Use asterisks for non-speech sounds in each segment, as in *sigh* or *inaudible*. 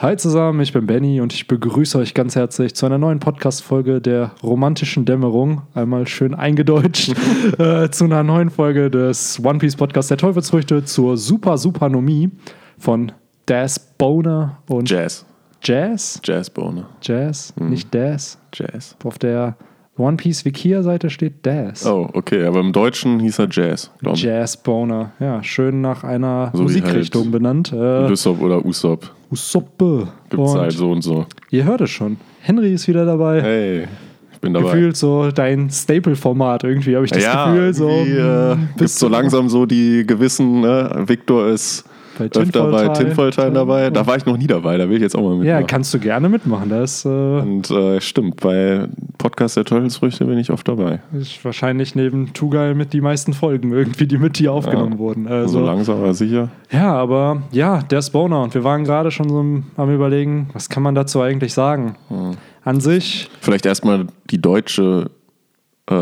Hi zusammen, ich bin Benny und ich begrüße euch ganz herzlich zu einer neuen Podcast-Folge der romantischen Dämmerung. Einmal schön eingedeutscht *laughs* äh, zu einer neuen Folge des One Piece Podcasts der Teufelsfrüchte zur Super Supernomie von Das Boner und Jazz. Jazz? Jazz Boner. Jazz, nicht Das. Jazz. Auf der One Piece Wikia-Seite steht Das. Oh, okay, aber im Deutschen hieß er Jazz, glaube ich. Jazz Boner. Ja, schön nach einer So Musikrichtung halt benannt. Äh, Lysop oder Usopp. Usoppe. Gibt es Und halt so und so. Ihr hört es schon. Henry ist wieder dabei. Hey, ich bin dabei. Gefühlt so dein Staple-Format irgendwie, habe ich das ja, Gefühl. So, äh, hm, gibt so langsam so die Gewissen, ne? Victor ist bei öfter bei Tinfoil-Teil. Tinfoil-Teilen dabei. Da war ich noch nie dabei, da will ich jetzt auch mal mitmachen. Ja, kannst du gerne mitmachen. Das äh, und äh, stimmt, bei Podcast der Teufelsfrüchte bin ich oft dabei. ist wahrscheinlich neben Tugal mit die meisten Folgen irgendwie, die mit dir aufgenommen Ja. wurden. So Also, langsam, aber sicher. ja, aber ja, der Spawner. Und wir waren gerade schon so am überlegen, was kann man dazu eigentlich sagen? Hm. An sich, Vielleicht erstmal die deutsche, äh,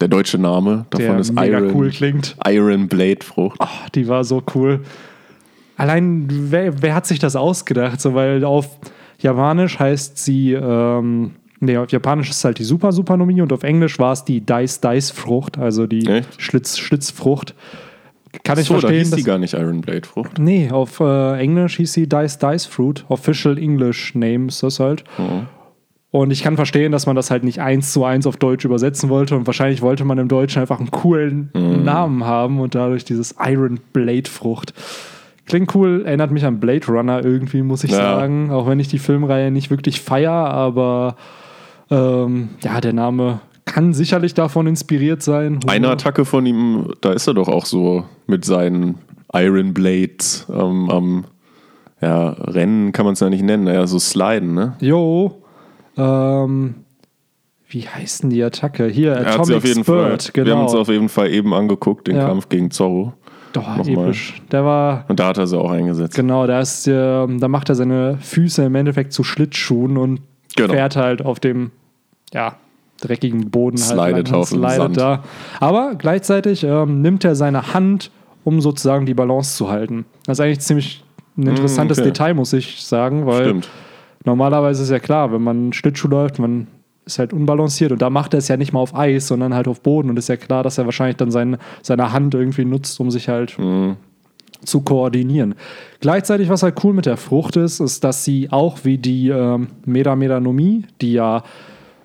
der deutsche Name davon der ist mega Iron, cool klingt. Iron Blade Frucht. Ah, die war so cool. Allein, wer, wer hat sich das ausgedacht? So, weil auf Japanisch heißt sie, ähm, nee, auf Japanisch ist es halt die Super Supernomie und auf Englisch war es die Dice Dice Frucht, also die Echt? Schlitz Schlitzfrucht. Kann ich so, da verstehen. hieß die dass- gar nicht Iron Blade Frucht. nee, auf äh, Englisch hieß sie Dice Dice Fruit. Official English Name ist das halt. Mhm. Und ich kann verstehen, dass man das halt nicht eins zu eins auf Deutsch übersetzen wollte. Und wahrscheinlich wollte man im Deutschen einfach einen coolen Mhm. Namen haben und dadurch dieses Iron Blade Frucht. Klingt cool, erinnert mich an Blade Runner irgendwie, muss ich Ja. sagen. Auch wenn ich die Filmreihe nicht wirklich feier, aber ähm, ja, der Name kann sicherlich davon inspiriert sein. Eine Attacke von ihm, da ist er doch auch so mit seinen Iron Blades ähm, am ja, Rennen kann man es ja nicht nennen, eher so sliden, ne? Jo, ähm, wie heißt denn die Attacke? Hier, Er hat sie auf jeden Fall, genau. wir haben uns auf jeden Fall eben angeguckt, den Ja. Kampf gegen Zorro. Doch, nochmal. episch. Der war, Und da hat er sie auch eingesetzt. genau, da ist, äh, da macht er seine Füße im Endeffekt zu Schlittschuhen und Genau. fährt halt auf dem, ja, dreckigen Boden halt Slidet dem slidet da. Aber gleichzeitig ähm, nimmt er seine Hand, um sozusagen die Balance zu halten. Das ist eigentlich ziemlich ein interessantes Mm, okay. Detail, muss ich sagen, weil Stimmt. normalerweise ist ja klar, wenn man Schlittschuh läuft, man ist halt unbalanciert und da macht er es ja nicht mal auf Eis, sondern halt auf Boden und ist ja klar, dass er wahrscheinlich dann seine, seine Hand irgendwie nutzt, um sich halt Mhm. zu koordinieren. Gleichzeitig, was halt cool mit der Frucht ist, ist, dass sie auch wie die ähm, Meda-Medanomie, die ja,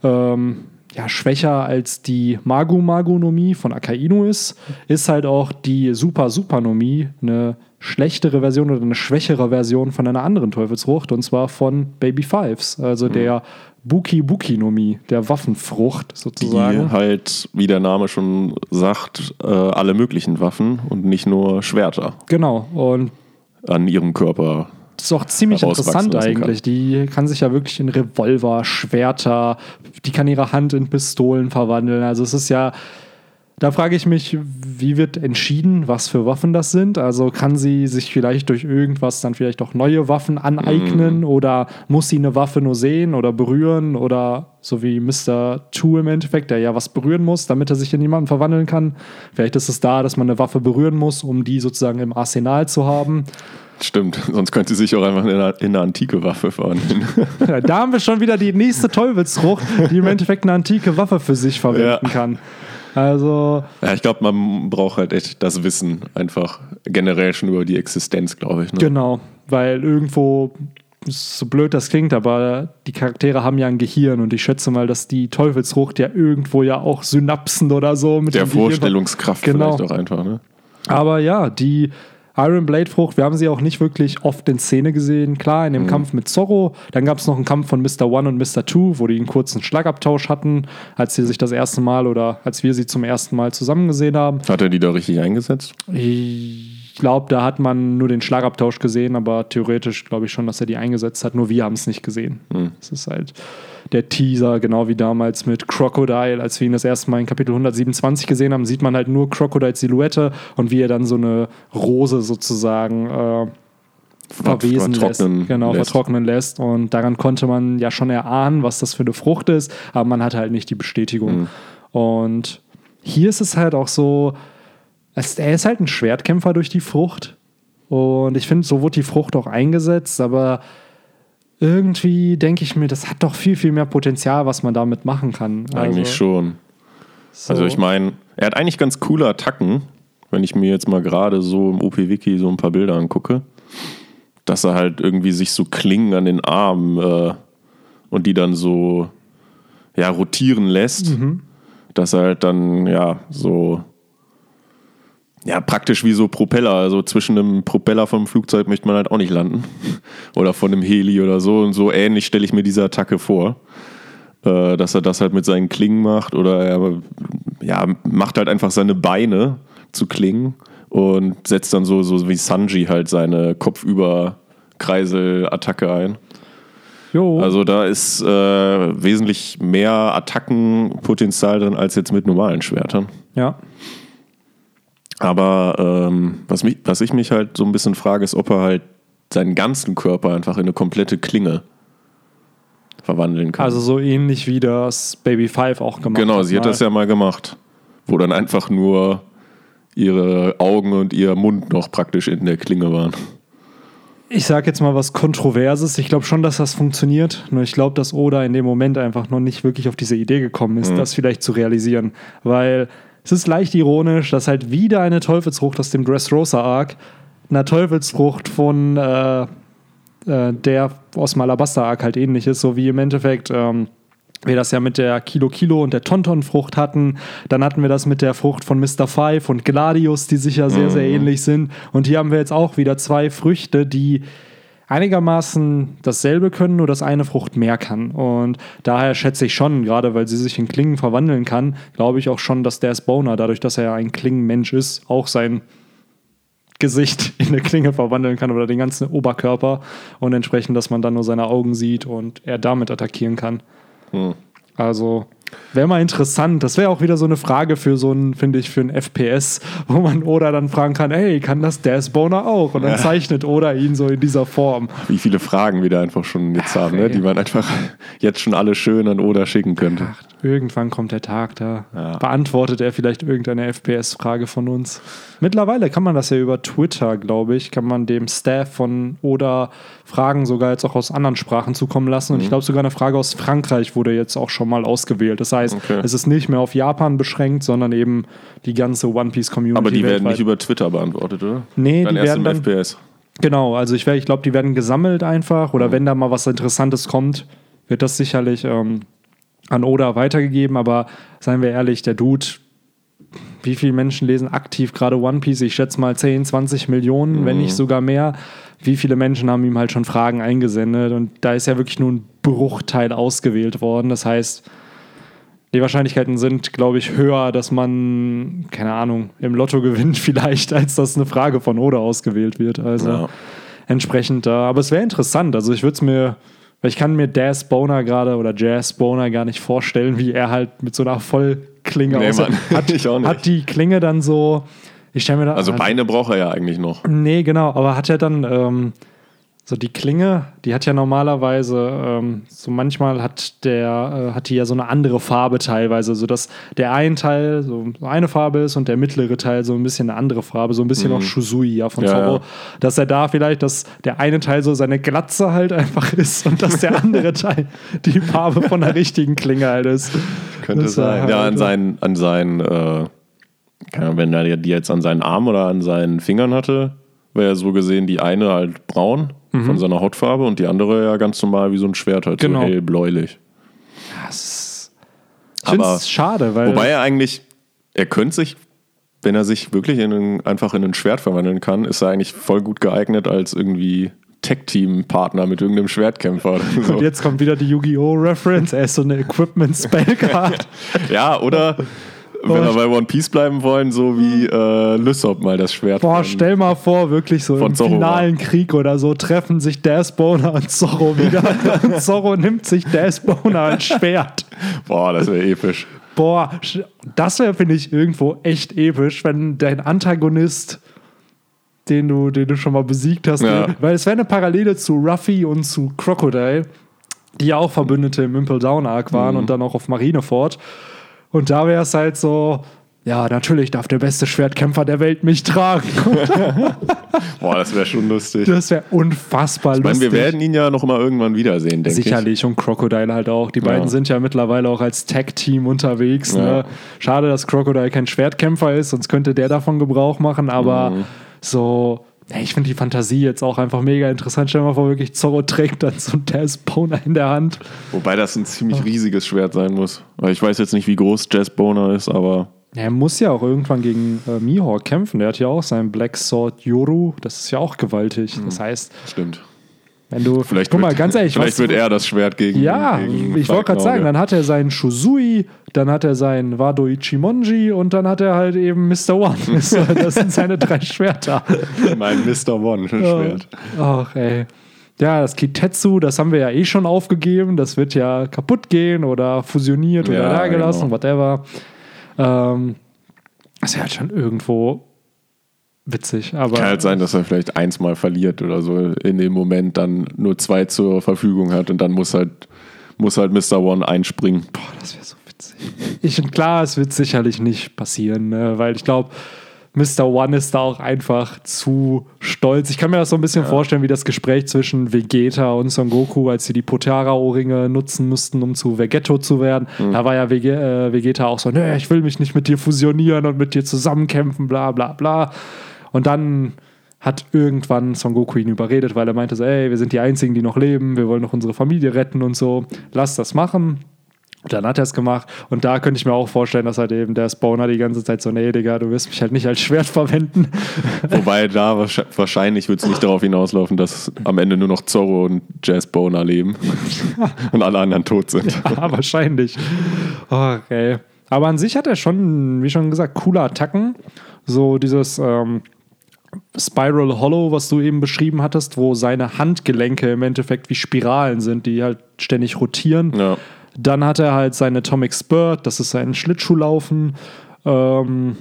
ähm, ja schwächer als die Magu-Magonomie von Akainu ist, ist halt auch die Super-Supernomie eine schlechtere Version oder eine schwächere Version von einer anderen Teufelsfrucht und zwar von Baby Fives, also der Buki-Buki-Nomie, der Waffenfrucht Die sozusagen. halt, wie der Name schon sagt, äh, alle möglichen Waffen und nicht nur Schwerter Genau, und an ihrem Körper. Das ist auch ziemlich interessant eigentlich. Die kann sich ja wirklich in Revolver, Schwerter, die kann ihre Hand in Pistolen verwandeln. Also es ist ja, da frage ich mich, wie wird entschieden, was für Waffen das sind? Also kann sie sich vielleicht durch irgendwas dann vielleicht auch neue Waffen aneignen oder muss sie eine Waffe nur sehen oder berühren oder so wie Mr. Two im Endeffekt, der ja was berühren muss, damit er sich in jemanden verwandeln kann. Vielleicht ist es da, dass man eine Waffe berühren muss, um die sozusagen im Arsenal zu haben. Stimmt, *laughs* sonst könnte sie sich auch einfach in eine, in eine antike Waffe verwandeln. *laughs* Ja, da haben wir schon wieder die nächste Teufelsfrucht, die im *laughs* Endeffekt eine antike Waffe für sich verwenden Ja. kann. Also, ja, ich glaube, man braucht halt echt das Wissen einfach generell schon über die Existenz, glaube ich. Ne? genau, weil irgendwo, so blöd das klingt, aber die Charaktere haben ja ein Gehirn und ich schätze mal, dass die Teufelsfrucht ja irgendwo ja auch Synapsen oder so mit Der Vorstellungskraft Genau. vielleicht auch einfach. Ne? Aber ja, die Iron Blade Frucht, wir haben sie auch nicht wirklich oft in Szene gesehen. Klar, in dem Kampf mit Zorro. Dann gab es noch einen Kampf von Mr. One und Mr. Two, wo die einen kurzen Schlagabtausch hatten, als sie sich das erste Mal oder als wir sie zum ersten Mal zusammen gesehen haben. Hat er die da richtig eingesetzt? Ich glaube, da hat man nur den Schlagabtausch gesehen, aber theoretisch glaube ich schon, dass er die eingesetzt hat. Nur wir haben es nicht gesehen. Es ist halt der Teaser, genau wie damals mit Crocodile. Als wir ihn das erste Mal in Kapitel 127 gesehen haben, sieht man halt nur Crocodiles Silhouette und wie er dann so eine Rose sozusagen äh, verwesen lässt. Genau, lässt. vertrocknen lässt. Und daran konnte man ja schon erahnen, was das für eine Frucht ist, aber man hatte halt nicht die Bestätigung. Mhm. Und hier ist es halt auch so, es, er ist halt ein Schwertkämpfer durch die Frucht. Und ich finde, so wurde die Frucht auch eingesetzt, aber irgendwie denke ich mir, das hat doch viel, viel mehr Potenzial, was man damit machen kann. Eigentlich also, schon. so- Also ich meine, er hat eigentlich ganz coole Attacken, wenn ich mir jetzt mal gerade so im OP-Wiki so ein paar Bilder angucke, dass er halt irgendwie sich so Klingen an den Armen äh, und die dann so ja, rotieren lässt, dass er halt dann ja so ja, praktisch wie so Propeller. Also zwischen einem Propeller vom Flugzeug möchte man halt auch nicht landen. *laughs* Oder von einem Heli oder so. Und so ähnlich stelle ich mir diese Attacke vor. Äh, dass er das halt mit seinen Klingen macht. Oder er ja, macht halt einfach seine Beine zu Klingen und setzt dann so, so wie Sanji halt seine Kopfüber-Kreisel-Attacke ein. Jo, Also da ist äh, wesentlich mehr Attackenpotenzial drin als jetzt mit normalen Schwertern. ja. Aber ähm, was, mich, was ich mich halt so ein bisschen frage, ist, ob er halt seinen ganzen Körper einfach in eine komplette Klinge verwandeln kann. Also so ähnlich wie das Baby Five auch gemacht genau, hat. sie hat mal. das ja mal gemacht, wo dann einfach nur ihre Augen und ihr Mund noch praktisch in der Klinge waren. Ich sag jetzt mal was Kontroverses. Ich glaube schon, dass das funktioniert. Nur ich glaube, dass Oda in dem Moment einfach noch nicht wirklich auf diese Idee gekommen ist, das vielleicht zu realisieren. Weil es ist leicht ironisch, dass halt wieder eine Teufelsfrucht aus dem Dressrosa Arc einer Teufelsfrucht von äh, äh, der aus dem Alabaster Arc halt ähnlich ist, so wie im Endeffekt. Ähm, wir das ja mit der Kilo Kilo und der Tonton-Frucht hatten. Dann hatten wir das mit der Frucht von Mr. Five und Gladius, die sich ja sehr, sehr ähnlich sind. Und hier haben wir jetzt auch wieder zwei Früchte, die einigermaßen dasselbe können, nur dass eine Frucht mehr kann. Und daher schätze ich schon, gerade weil sie sich in Klingen verwandeln kann, glaube ich auch schon, dass der Boner, dadurch, dass er ja ein Klingenmensch ist, auch sein Gesicht *laughs* in eine Klinge verwandeln kann oder den ganzen Oberkörper und entsprechend, dass man dann nur seine Augen sieht und er damit attackieren kann. Also wäre mal interessant. Das wäre auch wieder so eine Frage für so ein, finde ich, für ein FPS, wo man Oda dann fragen kann, hey, kann das Deathboner auch? Und dann zeichnet Oda ihn so in dieser Form. Wie viele Fragen wir da einfach schon jetzt haben, ne? die man einfach jetzt schon alle schön an Oda schicken könnte. Irgendwann kommt der Tag, da Ja. beantwortet er vielleicht irgendeine FPS-Frage von uns. Mittlerweile kann man das ja über Twitter, glaube ich, kann man dem Staff von Oda Fragen sogar jetzt auch aus anderen Sprachen zukommen lassen. Und ich glaube, sogar eine Frage aus Frankreich wurde jetzt auch schon mal ausgewählt. Das heißt, Okay. es ist nicht mehr auf Japan beschränkt, sondern eben die ganze One Piece-Community. Aber die werden weltweit. nicht über Twitter beantwortet, oder? Nee, dann die erst werden im dann- FPS. Genau, also ich, ich glaube, die werden gesammelt einfach oder wenn da mal was Interessantes kommt, wird das sicherlich ähm, an Oda weitergegeben. Aber seien wir ehrlich, der Dude, wie viele Menschen lesen aktiv gerade One Piece? Ich schätze mal 10, 20 Millionen, wenn nicht sogar mehr. Wie viele Menschen haben ihm halt schon Fragen eingesendet und da ist ja wirklich nur ein Bruchteil ausgewählt worden. Das heißt, die Wahrscheinlichkeiten sind, glaube ich, höher, dass man, keine Ahnung, im Lotto *laughs* gewinnt vielleicht, als dass eine Frage von Oda ausgewählt wird. Also Ja. entsprechend da. Aber es wäre interessant. Also ich würde es mir, weil ich kann mir Daz Boner gerade oder Jazz Boner gar nicht vorstellen, wie er halt mit so einer Vollklinge Nee, aussieht. *laughs* Hat, hat die Klinge dann so, ich stelle mir da. Also Beine braucht er ja eigentlich noch. Nee, genau, aber hat ja dann ähm, so die Klinge, die hat ja normalerweise, ähm, so manchmal hat der, äh, hat die ja so eine andere Farbe teilweise, so dass der ein Teil so eine Farbe ist und der mittlere Teil so ein bisschen eine andere Farbe, so ein bisschen auch Shusui ja von Mhm. Ja, Zorro, ja. dass er da vielleicht, dass der eine Teil so seine Glatze halt einfach *laughs* ist und dass der andere Teil die Farbe von der richtigen Klinge halt ist. Könnte Das sein. halt- ja, an seinen, an seinen äh, keine Ahnung, wenn er die jetzt an seinen Arm oder an seinen Fingern hatte, wäre ja so gesehen die eine halt braun von seiner Hautfarbe und die andere ja ganz normal wie so ein Schwert halt, Mhm. Genau. so hellbläulich. Das, ich Aber- schade, weil. Wobei er eigentlich, er könnte sich, wenn er sich wirklich in ein, einfach in ein Schwert verwandeln kann, ist er eigentlich voll gut geeignet als irgendwie Tech-Team-Partner mit irgendeinem Schwertkämpfer. *laughs* So. Und jetzt kommt wieder die Yu-Gi-Oh! Reference. Er ist so eine Equipment-Spellcard. *laughs* Ja, oder wenn wir bei One Piece bleiben wollen, so wie äh, Lysop mal das Schwert. Boah, stell mal vor, wirklich so im Zorro finalen Krieg oder so treffen sich Deathboner und Zorro wieder. *laughs* und Zorro nimmt sich Deathboner als Schwert. Boah, das wäre episch. Boah, das wäre, finde ich, irgendwo echt episch, wenn dein Antagonist, den du, den du schon mal besiegt hast, Ja. weil es wäre eine Parallele zu Ruffy und zu Crocodile, die ja auch Verbündete im Impel Down Arc waren Mhm. und dann auch auf Marineford. Und da wäre es halt so, ja, natürlich darf der beste Schwertkämpfer der Welt mich tragen. *laughs* Boah, das wäre schon lustig. Das wäre unfassbar Ich meine, lustig. wir werden ihn ja noch mal irgendwann wiedersehen, denke ich. Sicherlich und Crocodile halt auch. Die beiden Ja. sind ja mittlerweile auch als Tag-Team unterwegs. Ja. Ne? Schade, dass Crocodile kein Schwertkämpfer ist, sonst könnte der davon Gebrauch machen. Aber Mhm. so, ich finde die Fantasie jetzt auch einfach mega interessant. Stell dir mal vor, wirklich Zorro trägt dann so einen Taz-Boner in der Hand. Wobei das ein ziemlich riesiges Schwert sein muss. Weil ich weiß jetzt nicht, wie groß Jazz Boner ist, aber Er muss ja auch irgendwann gegen äh, Mihawk kämpfen. Der hat ja auch seinen Black Sword Yoru. Das ist ja auch gewaltig. Das heißt, stimmt. Wenn du. Vielleicht, guck mal, wird, ganz ehrlich, vielleicht was- wird er das Schwert gegen. Ja, gegen ich wollte gerade sagen, dann hat er seinen Shuzui, dann hat er seinen Wado Ichimonji und dann hat er halt eben Mr. One. *laughs* Das sind seine drei Schwerter. *laughs* Mein Mr. One Schwert. Ach, ey. Ja, das Kitetsu, das haben wir ja eh schon aufgegeben. Das wird ja kaputt gehen oder fusioniert oder Ja, da gelassen, genau. whatever. Ähm, das wäre halt schon irgendwo witzig. Aber Kann halt sein, dass er vielleicht eins mal verliert oder so in dem Moment dann nur zwei zur Verfügung hat und dann muss halt, muss halt Mr. One einspringen. Boah, das wäre so witzig. Ich und klar, es wird sicherlich nicht passieren, ne? weil ich glaube, Mr. One ist da auch einfach zu stolz. Ich kann mir das so ein bisschen vorstellen, wie das Gespräch zwischen Vegeta und Son Goku, als sie die Potara-Ohrringe nutzen mussten, um zu Vegetto zu werden. Da war ja äh, Vegeta auch so, nö, ich will mich nicht mit dir fusionieren und mit dir zusammenkämpfen, bla bla bla. Und dann hat irgendwann Son Goku ihn überredet, weil er meinte so, ey, wir sind die Einzigen, die noch leben, wir wollen noch unsere Familie retten und so. Lass das machen. Und dann hat er es gemacht. Und da könnte ich mir auch vorstellen, dass halt eben der Spawner die ganze Zeit so, nee, Digga, du wirst mich halt nicht als Schwert *laughs* verwenden. Wobei da wahrsch- wahrscheinlich wird es nicht darauf hinauslaufen, dass am Ende nur noch Zorro und Jazz Boner leben *laughs* und alle anderen tot sind. ja, wahrscheinlich. Okay. Aber an sich hat er schon, wie schon gesagt, coole Attacken. So dieses ähm, Spiral Hollow, was du eben beschrieben hattest, wo seine Handgelenke im Endeffekt wie Spiralen sind, die halt ständig rotieren. Ja. Dann hat er halt seine Atomic Spurt, das ist sein Schlittschuhlaufen. Ähm,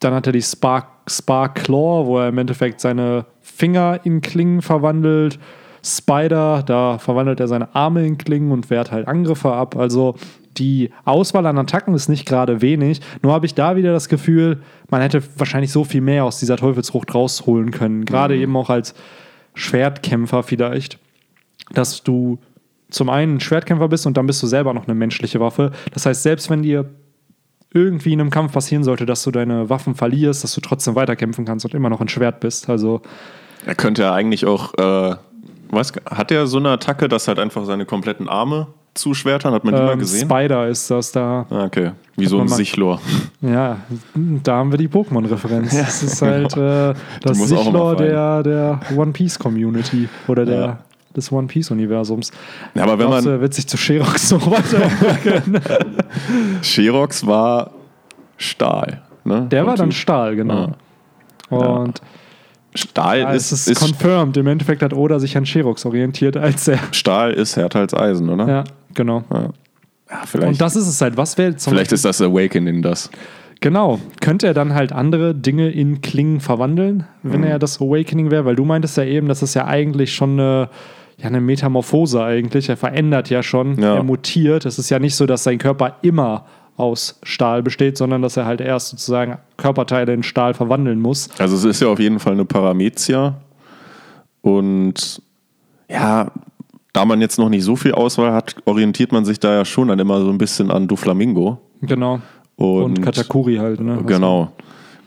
dann hat er die Spark, Spark Claw, wo er im Endeffekt seine Finger in Klingen verwandelt. Spider, da verwandelt er seine Arme in Klingen und wehrt halt Angriffe ab. Also die Auswahl an Attacken ist nicht gerade wenig. Nur habe ich da wieder das Gefühl, man hätte wahrscheinlich so viel mehr aus dieser Teufelsfrucht rausholen können. Gerade eben auch als Schwertkämpfer vielleicht, dass du zum einen ein Schwertkämpfer bist und dann bist du selber noch eine menschliche Waffe. Das heißt, selbst wenn dir irgendwie in einem Kampf passieren sollte, dass du deine Waffen verlierst, dass du trotzdem weiterkämpfen kannst und immer noch ein Schwert bist. Also Er könnte ja eigentlich auch, äh, was, hat er so eine Attacke, dass halt einfach seine kompletten Arme zuschwertern? Hat man die mal ähm, gesehen? Spider ist das da. Ah, okay. Wie so ein mal- Sichlor. Ja, da haben wir die Pokémon-Referenz. *laughs* das ist halt äh, das Sichlor der, der One Piece Community oder der, Ja. des One Piece-Universums. Ja, aber wenn man, wird sich zu Sherox *laughs* noch weiterentwickeln? *laughs* Sherox war Stahl. Ne? Der war Und dann so- Stahl, genau. Und Stahl ja, ist, es ist, ist, confirmed. Im Endeffekt hat Oda sich an Sherox orientiert, als er. Stahl ist härter als Eisen, oder? Ja, genau. Ja, vielleicht, Und das ist es halt. Was wäre vielleicht ist das Awakening das. Genau. Könnte er dann halt andere Dinge in Klingen verwandeln, wenn Mhm. er das Awakening wäre? Weil du meintest ja eben, das ist ja eigentlich schon eine, ja, eine Metamorphose eigentlich. Er verändert ja schon, Ja. er mutiert. Es ist ja nicht so, dass sein Körper immer aus Stahl besteht, sondern dass er halt erst sozusagen Körperteile in Stahl verwandeln muss. Also es ist ja auf jeden Fall eine Paramezia. Und ja, da man jetzt noch nicht so viel Auswahl hat, orientiert man sich da ja schon dann immer so ein bisschen an Doflamingo. Genau. Und, Und, Katakuri halt, ne? Genau,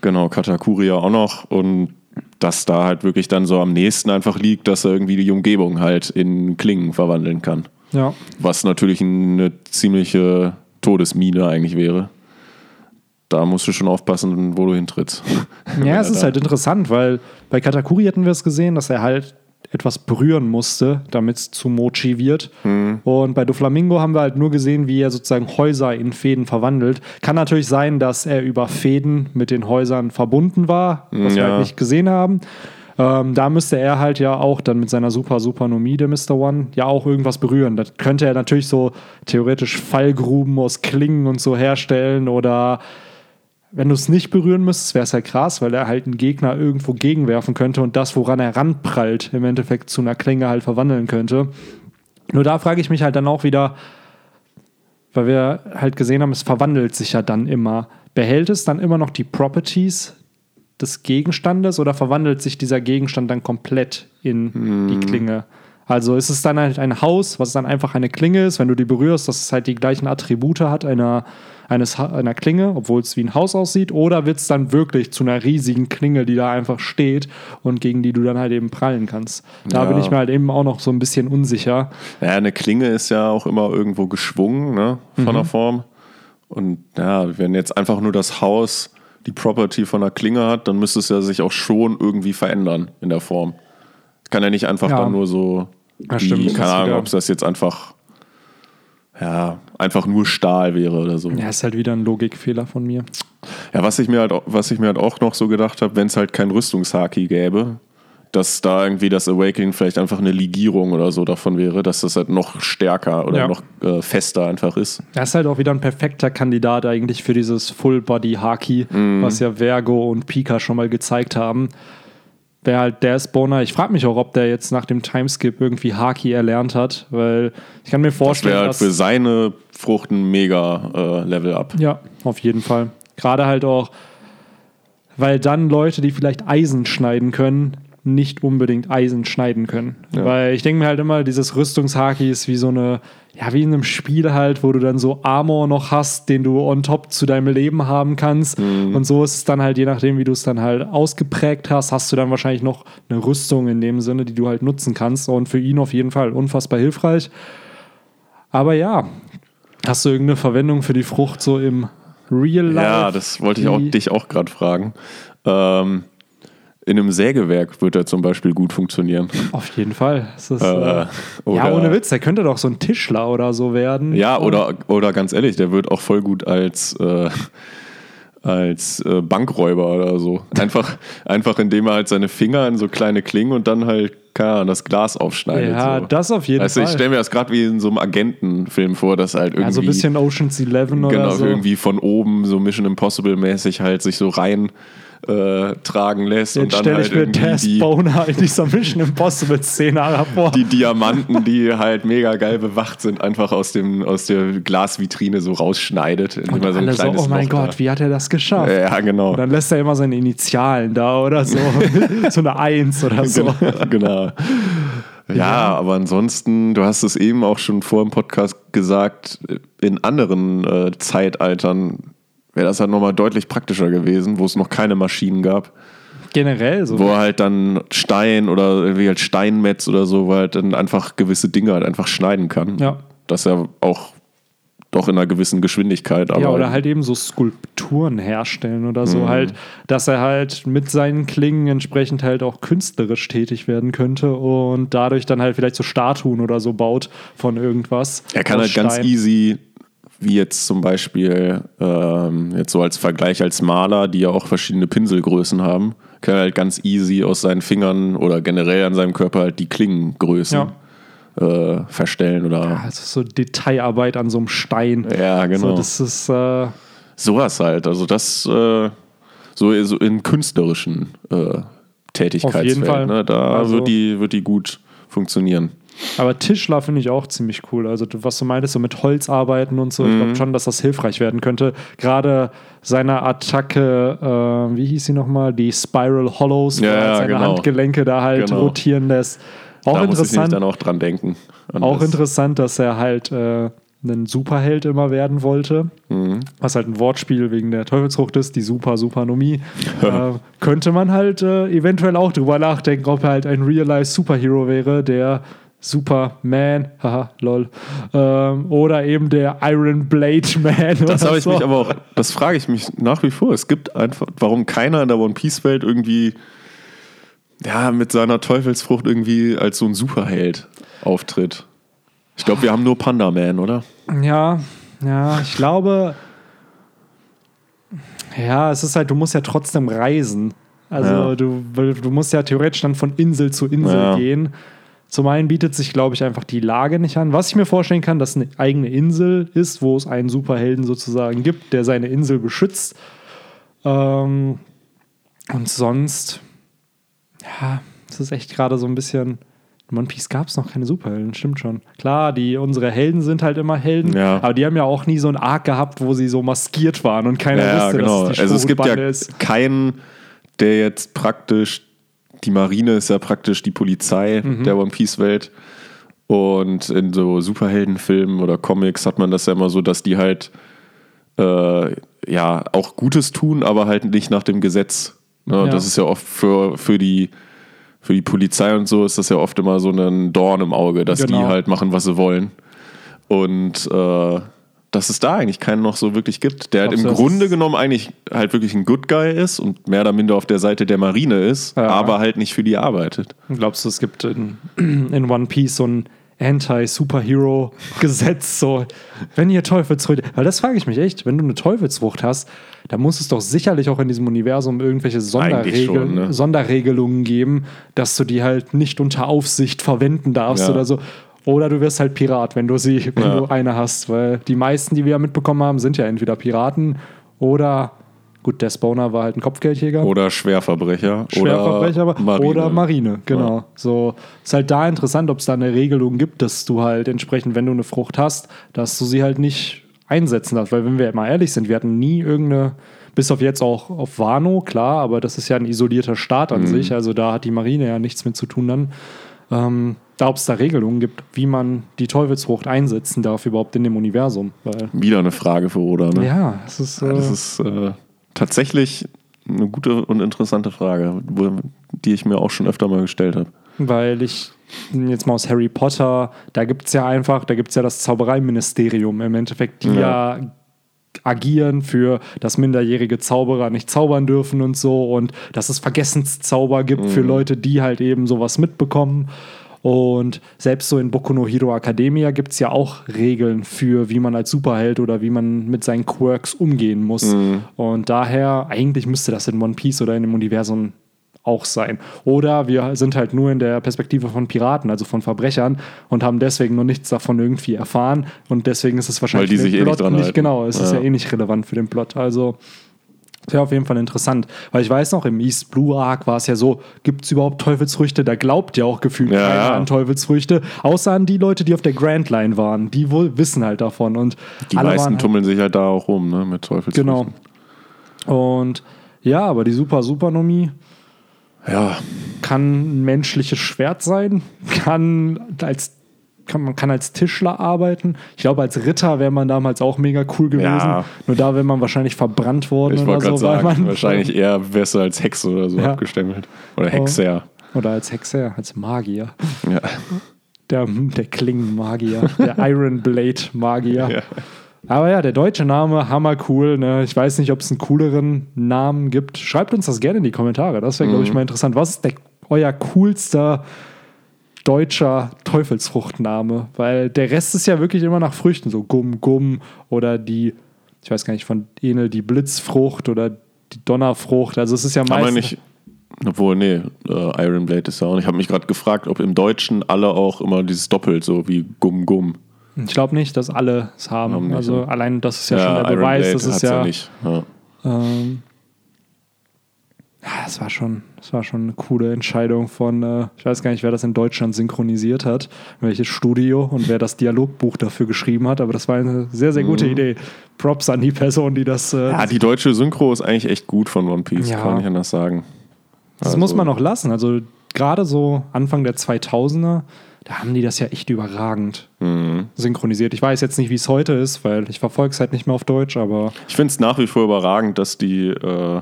genau, Katakuri ja auch noch. Und dass da halt wirklich dann so am nächsten einfach liegt, dass er irgendwie die Umgebung halt in Klingen verwandeln kann. Ja. Was natürlich eine ziemliche Todesmine eigentlich wäre. Da musst du schon aufpassen, wo du hintrittst. Ja, es *laughs* ist halt interessant, weil bei Katakuri hatten wir es gesehen, dass er halt etwas berühren musste, damit es zu Mochi wird. Mhm. Und bei Doflamingo haben wir halt nur gesehen, wie er sozusagen Häuser in Fäden verwandelt. Kann natürlich sein, dass er über Fäden mit den Häusern verbunden war, was wir Ja. halt nicht gesehen haben. Ähm, da müsste er halt ja auch dann mit seiner Super Supernomie, der Mr. One, ja auch irgendwas berühren. Das könnte er natürlich so theoretisch Fallgruben aus Klingen und so herstellen oder wenn du es nicht berühren müsstest, wäre es halt krass, weil er halt einen Gegner irgendwo gegenwerfen könnte und das, woran er ranprallt, im Endeffekt zu einer Klinge halt verwandeln könnte. Nur da frage ich mich halt dann auch wieder, weil wir halt gesehen haben, es verwandelt sich ja dann immer. Behält es dann immer noch die Properties des Gegenstandes oder verwandelt sich dieser Gegenstand dann komplett in Hm. die Klinge? Also ist es dann halt ein Haus, was dann einfach eine Klinge ist, wenn du die berührst, dass es halt die gleichen Attribute hat einer, eines, einer Klinge, obwohl es wie ein Haus aussieht, oder wird es dann wirklich zu einer riesigen Klinge, die da einfach steht und gegen die du dann halt eben prallen kannst? Da Ja. bin ich mir halt eben auch noch so ein bisschen unsicher. Ja, eine Klinge ist ja auch immer irgendwo geschwungen, ne, von der Form. Und ja, wenn jetzt einfach nur das Haus die Property von einer Klinge hat, dann müsste es ja sich auch schon irgendwie verändern in der Form. Kann ja nicht einfach Ja. dann nur so, ist keine Ahnung, ob es das jetzt einfach, ja, einfach nur Stahl wäre oder so. Ja, ist halt wieder ein Logikfehler von mir. Ja, was ich mir halt, auch- was ich mir halt auch noch so gedacht habe, wenn es halt kein Rüstungshaki gäbe, dass da irgendwie das Awakening vielleicht einfach eine Legierung oder so davon wäre, dass das halt noch stärker oder Ja. noch äh, fester einfach ist. Er ist halt auch wieder ein perfekter Kandidat eigentlich für dieses Full-Body-Haki, was ja Vergo und Pika schon mal gezeigt haben. Wäre halt der Spawner. Ich frage mich auch, ob der jetzt nach dem Timeskip irgendwie Haki erlernt hat, weil ich kann mir Das vorstellen, wäre halt für seine Frucht ein mega äh, Level-Up. Ja, auf jeden Fall. Gerade halt auch, weil dann Leute, die vielleicht Eisen schneiden können, nicht unbedingt Eisen schneiden können. Ja. Weil ich denke mir halt immer, dieses Rüstungshaki ist wie so eine, ja, wie in einem Spiel halt, wo du dann so Armor noch hast, den du on top zu deinem Leben haben kannst. Und so ist es dann halt, je nachdem, wie du es dann halt ausgeprägt hast, hast du dann wahrscheinlich noch eine Rüstung in dem Sinne, die du halt nutzen kannst. Und für ihn auf jeden Fall unfassbar hilfreich. Aber ja, hast du irgendeine Verwendung für die Frucht so im Real Life? Ja, das wollte ich auch, dich auch gerade fragen. Ähm, in einem Sägewerk wird er zum Beispiel gut funktionieren. Auf jeden Fall. Ist, Äh, äh, ja, oder- ohne Witz, der könnte doch so ein Tischler oder so werden. Ja, oder, oder ganz ehrlich, der wird auch voll gut als, äh, als äh, Bankräuber oder so. Einfach, einfach indem er halt seine Finger in so kleine Klingen und dann halt, keine Ahnung, das Glas aufschneidet. Ja, so. das auf jeden du, Fall. ich stelle mir das gerade wie in so einem Agentenfilm vor, dass halt irgendwie. ja, so ein bisschen Ocean's Eleven oder genau, so. irgendwie von oben so Mission Impossible mäßig halt sich so rein äh, tragen lässt und Jetzt dann stelle halt ich mir irgendwie Tess Boner in dieser Mission Impossible Szene vor. die Diamanten, die halt mega geil bewacht sind, einfach aus, dem, aus der Glasvitrine so rausschneidet. und er so ein so, oh mein Gott, wie hat er das geschafft? Da. Ja, genau. Und dann lässt er immer seine Initialen da oder so. *laughs* so eine Eins oder so. Genau. genau. Ja, aber ansonsten, du hast es eben auch schon vor dem Podcast gesagt, in anderen äh, Zeitaltern wäre das halt nochmal deutlich praktischer gewesen, wo es noch keine Maschinen gab. Generell so. Wo er halt dann Stein oder irgendwie halt Steinmetz oder so, wo halt dann einfach gewisse Dinge halt einfach schneiden kann. Ja. Dass er auch doch in einer gewissen Geschwindigkeit, aber ja, oder halt eben so Skulpturen herstellen oder so Mhm. halt, dass er halt mit seinen Klingen entsprechend halt auch künstlerisch tätig werden könnte und dadurch dann halt vielleicht so Statuen oder so baut von irgendwas. Er kann halt ganz Stein. easy, wie jetzt zum Beispiel, ähm, jetzt so als Vergleich als Maler, die ja auch verschiedene Pinselgrößen haben, kann er halt ganz easy aus seinen Fingern oder generell an seinem Körper halt die Klingengrößen äh, verstellen oder. Also so Detailarbeit an so einem Stein. Ja, genau. So, das ist, äh, Sowas halt. Also das äh, so, so in künstlerischen äh, Tätigkeitsfeld. Fall. Ne? Da Also- wird, die, wird die gut funktionieren. Aber Tischler finde ich auch ziemlich cool. Also, was du meintest, so mit Holz arbeiten und so, ich Mhm. glaube schon, dass das hilfreich werden könnte. Gerade seine Attacke, äh, wie hieß sie nochmal? Die Spiral Hollows, wo Ja, er ja, seine genau. Handgelenke da halt Genau. rotieren lässt. Auch da ich interessant. dann auch dran denken. Auch das. interessant, dass er halt äh, ein Superheld immer werden wollte. Mhm. Was halt ein Wortspiel wegen der Teufelsfrucht ist, die Super Supernomie. *laughs* äh, könnte man halt äh, eventuell auch drüber nachdenken, ob er halt ein Real-Life Superhero wäre, der Superman, haha, lol. Ähm, oder eben der Iron Blade Man. Das oder habe ich so. mich aber auch, das frage ich mich nach wie vor. Es gibt einfach, warum keiner in der One Piece Welt irgendwie ja, mit seiner Teufelsfrucht irgendwie als so ein Superheld auftritt. Ich glaube, wir haben nur Panda Man, oder? Ja, ja, ich glaube, ja, es ist halt, du musst ja trotzdem reisen. Also Ja. du, du musst ja theoretisch dann von Insel zu Insel Ja. gehen. Zum einen bietet sich, glaube ich, einfach die Lage nicht an. Was ich mir vorstellen kann, dass eine eigene Insel ist, wo es einen Superhelden sozusagen gibt, der seine Insel beschützt. Ähm, und sonst, ja, es ist echt gerade so ein bisschen. In One Piece gab es noch keine Superhelden, stimmt schon. Klar, die, unsere Helden sind halt immer Helden, Ja. aber die haben ja auch nie so einen Arc gehabt, wo sie so maskiert waren und keiner Ja, wusste, genau. dass es die also es gibt ja ist. keinen der jetzt praktisch, die Marine ist ja praktisch die Polizei der One Piece-Welt. Und in so Superheldenfilmen oder Comics hat man das ja immer so, dass die halt äh, ja auch Gutes tun, aber halt nicht nach dem Gesetz. Ne? Ja. Das ist ja oft für, für die für die Polizei und so ist das ja oft immer so ein Dorn im Auge, dass die Genau. halt machen, was sie wollen. Und äh, dass es da eigentlich keinen noch so wirklich gibt, der halt im Grunde genommen eigentlich halt wirklich ein Good Guy ist und mehr oder minder auf der Seite der Marine ist, Ja. aber halt nicht für die arbeitet. Glaubst du, es gibt in, *clears throat* in One Piece so ein Anti-Superhero-Gesetz, so, wenn ihr Teufelsfrucht, weil das frage ich mich echt, wenn du eine Teufelsfrucht hast, da muss es doch sicherlich auch in diesem Universum irgendwelche Sonderregel, schon, ne? Sonderregelungen geben, dass du die halt nicht unter Aufsicht verwenden darfst Ja. oder so. Oder du wirst halt Pirat, wenn du sie, wenn Ja. du eine hast, weil die meisten, die wir ja mitbekommen haben, sind ja entweder Piraten oder gut, der Spawner war halt ein Kopfgeldjäger. Oder Schwerverbrecher. Schwerverbrecher oder Marine. oder Marine, genau. Ja. So ist halt da interessant, ob es da eine Regelung gibt, dass du halt entsprechend, wenn du eine Frucht hast, dass du sie halt nicht einsetzen darfst. Weil wenn wir mal ehrlich sind, wir hatten nie irgendeine, bis auf jetzt auch auf Wano, klar, aber das ist ja ein isolierter Staat Mhm. an sich, also da hat die Marine ja nichts mit zu tun dann. Ähm, da ob es da Regelungen gibt, wie man die Teufelsfrucht einsetzen darf überhaupt in dem Universum. Wieder eine Frage für Oda. Ne? ja, es ist, äh, Das ist äh, tatsächlich eine gute und interessante Frage, wo, die ich mir auch schon öfter mal gestellt habe. Weil ich jetzt mal aus Harry Potter, da gibt es ja einfach, da gibt es ja das Zaubereiministerium im Endeffekt, die ja. agieren für, dass minderjährige Zauberer nicht zaubern dürfen und so und dass es Vergessenszauber gibt für Leute, die halt eben sowas mitbekommen. Und selbst so in Boku no Hero Academia gibt es ja auch Regeln für, wie man als Superheld oder wie man mit seinen Quirks umgehen muss. Und daher, eigentlich müsste das in One Piece oder in dem Universum auch sein. Oder wir sind halt nur in der Perspektive von Piraten, also von Verbrechern und haben deswegen noch nichts davon irgendwie erfahren und deswegen ist es wahrscheinlich die für den sich eh nicht dran nicht halten. genau, es ist Ja. ja eh nicht relevant für den Plot. Also wäre auf jeden Fall interessant, weil ich weiß noch, im East Blue Arc war es ja so, gibt es überhaupt Teufelsfrüchte? Da glaubt ja auch gefühlt Ja, keiner ja. an Teufelsfrüchte, außer an die Leute, die auf der Grand Line waren. Die wohl wissen halt davon und Die meisten halt, tummeln sich halt da auch rum, ne, mit Teufelsfrüchten. Genau. Und ja, aber die Super Supernomie Ja, kann ein menschliches Schwert sein, *laughs* kann als kann, man kann als Tischler arbeiten. Ich glaube, als Ritter wäre man damals auch mega cool gewesen. Ja. Nur da wäre man wahrscheinlich verbrannt worden ich oder wollte so. sagen, man wahrscheinlich eher wärst du als Hexe oder so Ja. abgestempelt. Oder Hexer. Oder als Hexer, als Magier. Ja. Der, der Klingenmagier, der Iron Blade Magier. Ja. Aber ja, der deutsche Name, hammer cool. Ne? Ich weiß nicht, ob es einen cooleren Namen gibt. Schreibt uns das gerne in die Kommentare. Das wäre, glaube Mhm. ich, mal interessant. Was ist der, euer coolster deutscher Teufelsfruchtname? Weil der Rest ist ja wirklich immer nach Früchten. So Gum Gum oder die, ich weiß gar nicht, von Enel die Blitzfrucht oder die Donnerfrucht. Also es ist ja Aber meistens... nicht. Obwohl, nee, äh, Iron Blade ist ja auch nicht. Ich habe mich gerade gefragt, ob im Deutschen alle auch immer dieses Doppelt, so wie Gumm Gumm. Ich glaube nicht, dass alle es haben. Haben nicht, also ja. allein das ist ja, schon der Iron Beweis, Blade das ist hat's ja. nicht. Ja. Ähm, ja, das war schon, das war schon eine coole Entscheidung von, äh, ich weiß gar nicht, wer das in Deutschland synchronisiert hat, welches Studio und wer das Dialogbuch dafür geschrieben hat, aber das war eine sehr, sehr gute Idee. Props an die Person, die das. Äh, Mhm. ja, die deutsche Synchro ist eigentlich echt gut von One Piece, Ja. kann man nicht anders sagen. das also- muss man auch lassen. Also gerade so Anfang der 2000er, da haben die das ja echt überragend Mhm. synchronisiert. Ich weiß jetzt nicht, wie es heute ist, weil ich verfolge es halt nicht mehr auf Deutsch, aber Ich finde es nach wie vor überragend, dass die äh,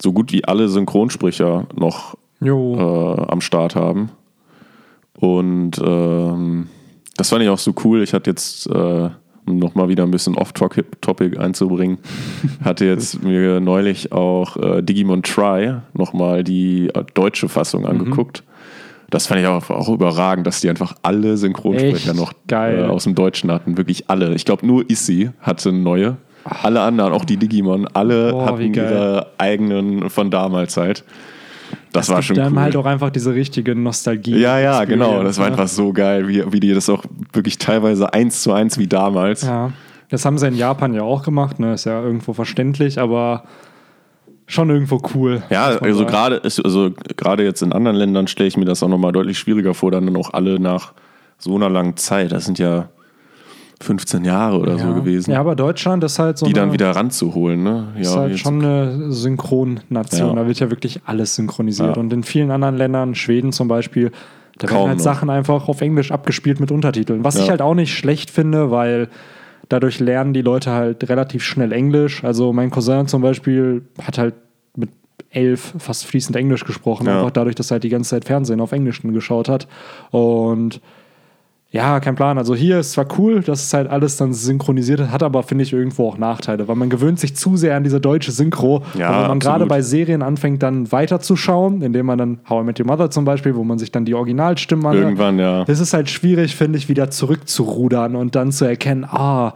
so gut wie alle Synchronsprecher noch äh, am Start haben. Und ähm, das fand ich auch so cool. Ich hatte jetzt, äh, um nochmal wieder ein bisschen off-topic einzubringen, *laughs* hatte jetzt mir neulich auch äh, Digimon Try nochmal die äh, deutsche Fassung Mhm. angeguckt. Das fand ich auch, auch überragend, dass die einfach alle Synchronsprecher Echt noch. Äh, aus dem Deutschen hatten. Wirklich alle. Ich glaube, nur Issy hatte eine neue. Alle anderen, auch die Digimon, alle Boah, hatten ihre eigenen von damals halt. Das, war schon Dann cool. halt auch einfach diese richtige Nostalgie. Ja, ja, genau. Das war ne? einfach so geil, wie, wie die das auch wirklich teilweise eins zu eins wie damals. Ja, das haben sie in Japan ja auch gemacht, ne? Ist ja irgendwo verständlich, aber schon irgendwo cool. Ja, also sagen. gerade also gerade jetzt in anderen Ländern stelle ich mir das auch nochmal deutlich schwieriger vor, dann auch alle nach so einer langen Zeit. Das sind ja 15 Jahre oder so gewesen. Ja, aber Deutschland ist halt so. die eine, dann wieder ranzuholen, ne? ist Ja, halt jetzt- schon eine Synchronnation. Ja. Da wird ja wirklich alles synchronisiert. Ja. Und in vielen anderen Ländern, Schweden zum Beispiel, da Kaum werden halt noch. Sachen einfach auf Englisch abgespielt mit Untertiteln. Was Ja. ich halt auch nicht schlecht finde, weil dadurch lernen die Leute halt relativ schnell Englisch. Also mein Cousin zum Beispiel hat halt mit elf fast fließend Englisch gesprochen, Ja. einfach dadurch, dass er halt die ganze Zeit Fernsehen auf Englisch geschaut hat. Und ja, kein Plan. Also hier ist zwar cool, dass es halt alles dann synchronisiert hat aber, finde ich, irgendwo auch Nachteile, weil man gewöhnt sich zu sehr an diese deutsche Synchro. Ja, und wenn man gerade bei Serien anfängt, dann weiterzuschauen, indem man dann How I Met Your Mother zum Beispiel, wo man sich dann die Originalstimmen anhört, Irgendwann, ja. es ist halt schwierig, finde ich, wieder zurückzurudern und dann zu erkennen, ah,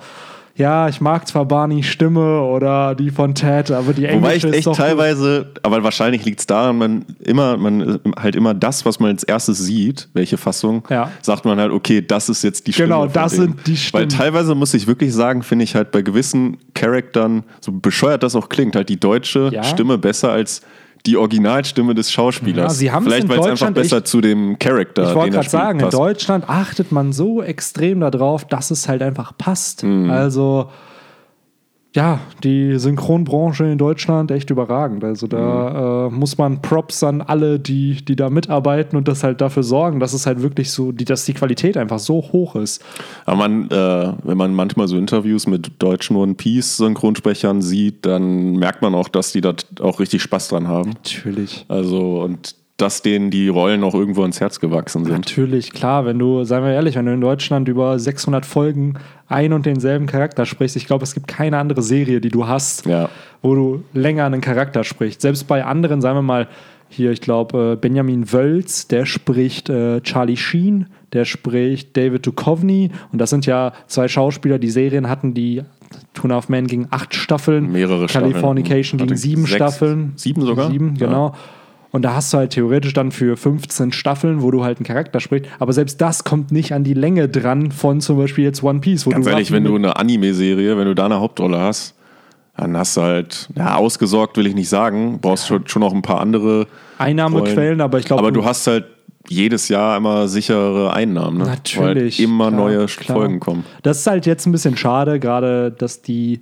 ja, ich mag zwar Barney Stimme oder die von Ted, aber die Wobei ich englische ist echt doch gut. teilweise, aber wahrscheinlich liegt es daran, man immer, man halt immer das, was man als erstes sieht, welche Fassung, Ja. sagt man halt, okay, das ist jetzt die Stimme. Genau, das dem. sind die Stimmen. Weil teilweise muss ich wirklich sagen, finde ich halt bei gewissen Charaktern, so bescheuert das auch klingt, halt die deutsche Ja. Stimme besser als die Originalstimme des Schauspielers. Ja, sie Vielleicht, in weil es einfach besser echt- zu dem Charakter, Ich wollte er gerade sagen, in passt. Deutschland achtet man so extrem darauf, dass es halt einfach passt. Mhm. Also, ja, die Synchronbranche in Deutschland echt überragend. Also da Mhm. äh, muss man Props an alle, die, die da mitarbeiten und das halt dafür sorgen, dass es halt wirklich so, die, dass die Qualität einfach so hoch ist. Aber man, äh, wenn man manchmal so Interviews mit deutschen One Piece Synchronsprechern sieht, dann merkt man auch, dass die da auch richtig Spaß dran haben. Natürlich. Also und dass denen die Rollen auch irgendwo ins Herz gewachsen sind. Natürlich, klar, wenn du, seien wir ehrlich, wenn du in Deutschland über 600 Folgen ein und denselben Charakter sprichst, ich glaube, es gibt keine andere Serie, die du hast, Ja. wo du länger einen Charakter sprichst. Selbst bei anderen, sagen wir mal, hier, ich glaube, äh, Benjamin Wölz, der spricht äh, Charlie Sheen, der spricht David Duchovny und das sind ja zwei Schauspieler, die Serien hatten, die Two and a Half Men ging acht Staffeln, Mehrere Staffeln. Californication ging Hatte sieben sechs- Staffeln. sieben sogar? Sieben, Ja. genau. Und da hast du halt theoretisch dann für 15 Staffeln, wo du halt einen Charakter sprichst. Aber selbst das kommt nicht an die Länge dran von zum Beispiel jetzt One Piece. Wo Ganz du ehrlich, wenn du eine Anime-Serie, wenn du da eine Hauptrolle hast, dann hast du halt, ja, ausgesorgt will ich nicht sagen, brauchst schon, schon noch ein paar andere Einnahmequellen, aber ich glaube, Aber du hast halt jedes Jahr immer sichere Einnahmen, ne? Natürlich. Weil immer klar, neue klar. Folgen kommen. Das ist halt jetzt ein bisschen schade, gerade dass die,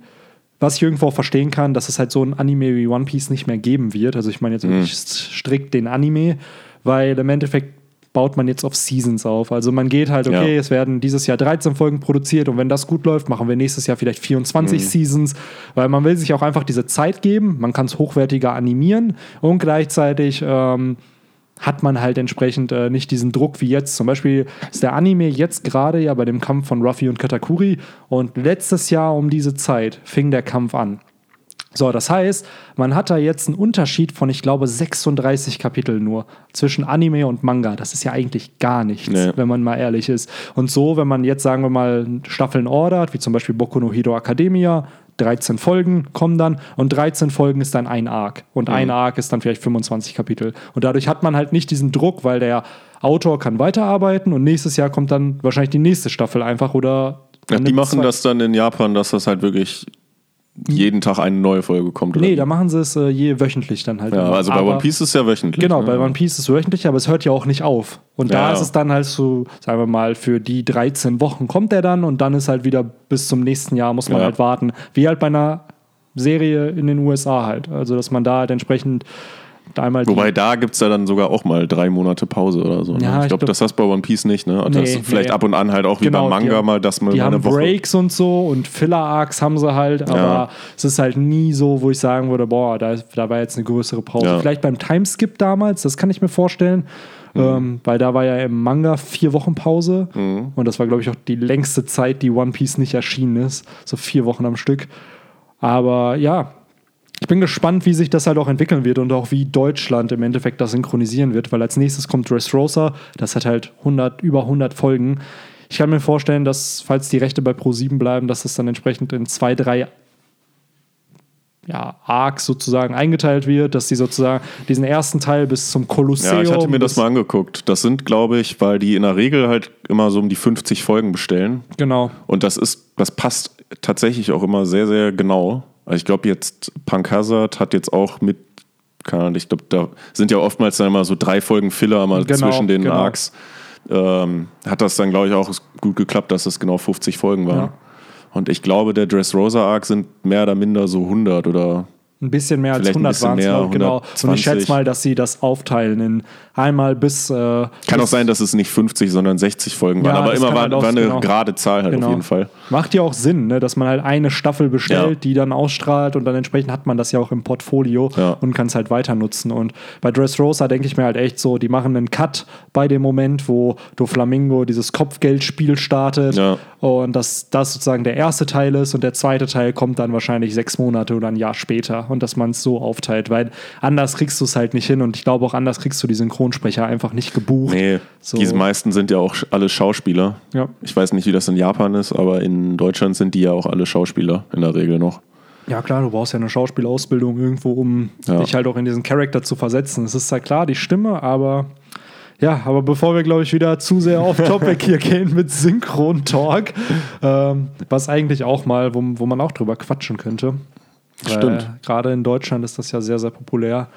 was ich irgendwo auch verstehen kann, dass es halt so ein Anime wie One Piece nicht mehr geben wird. Also ich meine jetzt wirklich strikt den Anime, weil im Endeffekt baut man jetzt auf Seasons auf. Also man geht halt, okay, Ja. es werden dieses Jahr 13 Folgen produziert und wenn das gut läuft, machen wir nächstes Jahr vielleicht 24 Seasons, weil man will sich auch einfach diese Zeit geben, man kann es hochwertiger animieren und gleichzeitig ähm, hat man halt entsprechend äh, nicht diesen Druck wie jetzt. Zum Beispiel ist der Anime jetzt gerade ja bei dem Kampf von Ruffy und Katakuri und letztes Jahr um diese Zeit fing der Kampf an. So, das heißt, man hat da jetzt einen Unterschied von, ich glaube, 36 Kapiteln nur zwischen Anime und Manga. Das ist ja eigentlich gar nichts, Nee. wenn man mal ehrlich ist. Und so, wenn man jetzt, sagen wir mal, Staffeln ordert, wie zum Beispiel Boku no Hero Academia, 13 Folgen kommen dann und 13 Folgen ist dann ein Arc. Und ein Arc ist dann vielleicht 25 Kapitel. Und dadurch hat man halt nicht diesen Druck, weil der Autor kann weiterarbeiten und nächstes Jahr kommt dann wahrscheinlich die nächste Staffel einfach oder. Ja, die machen zwei- das dann in Japan, dass das halt wirklich jeden Tag eine neue Folge kommt. Oder? Nee, da machen sie es äh, je wöchentlich dann halt. ja, immer. also bei Aber- One Piece ist es ja wöchentlich. Genau, ne? bei One Piece ist es wöchentlich, aber es hört ja auch nicht auf. Und da Ja, ist es dann halt so, sagen wir mal, für die 13 Wochen kommt er dann und dann ist halt wieder bis zum nächsten Jahr muss man Ja. halt warten. Wie halt bei einer Serie in den USA halt. Also, dass man da halt entsprechend einmal. die- Wobei da gibt es ja dann sogar auch mal drei Monate Pause oder so. Ne? Ja, ich glaube, glaub- das hast du bei One Piece nicht. Ne? Das Nee, vielleicht nee. ab und an halt auch wie Genau, beim die Manga haben- mal, dass man Die haben Woche. Breaks und so und Filler-Arcs haben sie halt, aber Ja. es ist halt nie so, wo ich sagen würde, boah, da, ist, da war jetzt eine größere Pause. Ja. Vielleicht beim Timeskip damals, das kann ich mir vorstellen, Mhm. ähm, weil da war ja im Manga vier Wochen Pause und das war, glaube ich, auch die längste Zeit, die One Piece nicht erschienen ist, so vier Wochen am Stück. Aber ja, ich bin gespannt, wie sich das halt auch entwickeln wird und auch wie Deutschland im Endeffekt das synchronisieren wird, weil als nächstes kommt Dressrosa, das hat halt 100, über 100 Folgen. Ich kann mir vorstellen, dass, falls die Rechte bei Pro7 bleiben, dass das dann entsprechend in zwei, drei ja, Arcs sozusagen eingeteilt wird, dass sie sozusagen diesen ersten Teil bis zum Kolosseum. Ja, ich hatte mir das mal angeguckt. Das sind, glaube ich, weil die in der Regel halt immer so um die 50 Folgen bestellen. Genau. Und das ist, das passt tatsächlich auch immer sehr, sehr genau. Also ich glaube jetzt, Punk Hazard hat jetzt auch mit, keine Ahnung, ich glaube, da sind ja oftmals dann immer so drei Folgen Filler mal Genau, zwischen den genau. Arcs. Ähm, hat das dann, glaube ich, auch gut geklappt, dass es genau 50 Folgen waren. Ja. Und ich glaube, der Dressrosa Arc sind mehr oder minder so 100 oder Ein bisschen mehr als Vielleicht ein 100 bisschen waren es, glaub- genau. Und ich 120. schätze mal, dass sie das aufteilen in einmal bis. Äh, Kann bis, auch sein, dass es nicht 50, sondern 60 Folgen waren, Ja, aber immer war, halt war eine genau. gerade Zahl halt Genau. auf jeden Fall. Macht ja auch Sinn, ne? dass man halt eine Staffel bestellt, Ja. die dann ausstrahlt und dann entsprechend hat man das ja auch im Portfolio Ja. und kann es halt weiter nutzen. Und bei Dressrosa denke ich mir halt echt so, die machen einen Cut bei dem Moment, wo Doflamingo dieses Kopfgeldspiel startet. Und dass das sozusagen der erste Teil ist und der zweite Teil kommt dann wahrscheinlich sechs Monate oder ein Jahr später und dass man es so aufteilt, weil anders kriegst du es halt nicht hin und ich glaube auch anders kriegst du die Synchronsprecher einfach nicht gebucht. Nee, So. diese meisten sind ja auch alle Schauspieler. Ja. Ich weiß nicht, wie das in Japan ist, aber in Deutschland sind die ja auch alle Schauspieler in der Regel noch. Ja, klar, du brauchst ja eine Schauspielausbildung irgendwo, um Ja. dich halt auch in diesen Charakter zu versetzen. Es ist ja klar, die Stimme, aber ja, aber bevor wir, glaube ich, wieder zu sehr auf Topic hier gehen mit Synchron-Talk, ähm, was eigentlich auch mal, wo, wo man auch drüber quatschen könnte. Stimmt. Gerade in Deutschland ist das ja sehr, sehr populär.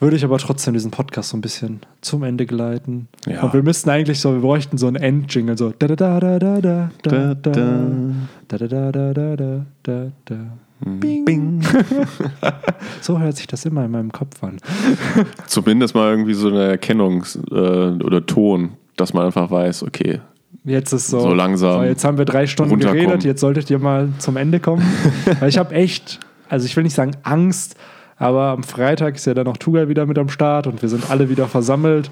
Würde ich aber trotzdem diesen Podcast so ein bisschen zum Ende geleiten. Ja. Und wir müssten eigentlich so, wir bräuchten so ein Endjingle, so da da da da da da da da da da da da da da da Bing. Bing. *laughs* So hört sich das immer in meinem Kopf an. *laughs* Zumindest mal irgendwie so eine Erkennungs- äh, oder Ton, dass man einfach weiß, okay, Jetzt ist so, So langsam So, jetzt haben wir drei Stunden geredet, jetzt solltet ihr mal zum Ende kommen. *laughs* Weil ich habe echt, also ich will nicht sagen Angst, aber am Freitag ist ja dann noch Tugal wieder mit am Start und wir sind alle wieder versammelt.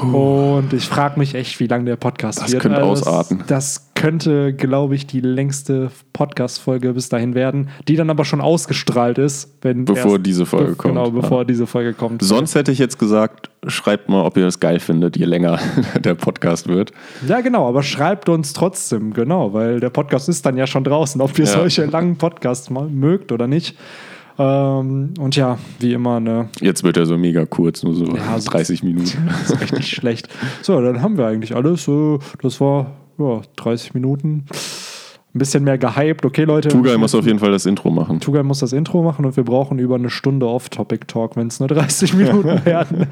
Und ich frage mich echt, wie lang der Podcast Das wird. könnte Also ausarten. Das könnte, glaube ich, die längste Podcast-Folge bis dahin werden, die dann aber schon ausgestrahlt ist, wenn Bevor erst- diese Folge kommt. Genau, bevor Ja. diese Folge kommt. Sonst hätte ich jetzt gesagt, schreibt mal, ob ihr das geil findet, je länger *laughs* der Podcast wird. Ja, genau, aber schreibt uns trotzdem, genau, weil der Podcast ist dann ja schon draußen, ob ihr Ja. solche langen Podcasts mal mögt oder nicht. Ähm, und ja, wie immer, ne, Jetzt wird er so mega kurz, nur so Ja, so- 30 Minuten. das *laughs* ist richtig schlecht. So, dann haben wir eigentlich alles. Äh, Das war ja, 30 Minuten. Ein bisschen mehr gehypt. Okay, Leute. Tugai muss auf jeden Fall das Intro machen. Tugai muss das Intro machen und wir brauchen über eine Stunde Off-Topic-Talk, wenn es nur 30 Minuten *laughs* werden.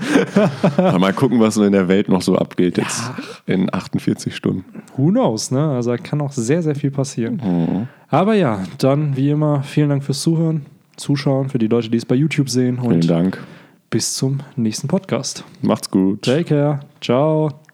Mal gucken, was so in der Welt noch so abgeht jetzt in 48 Stunden. Who knows, ne? Also da kann auch sehr, sehr viel passieren. Aber ja, dann wie immer, vielen Dank fürs Zuhören, Zuschauen, für die Leute, die es bei YouTube sehen Vielen Dank. bis zum nächsten Podcast. Macht's gut. Take care. Ciao.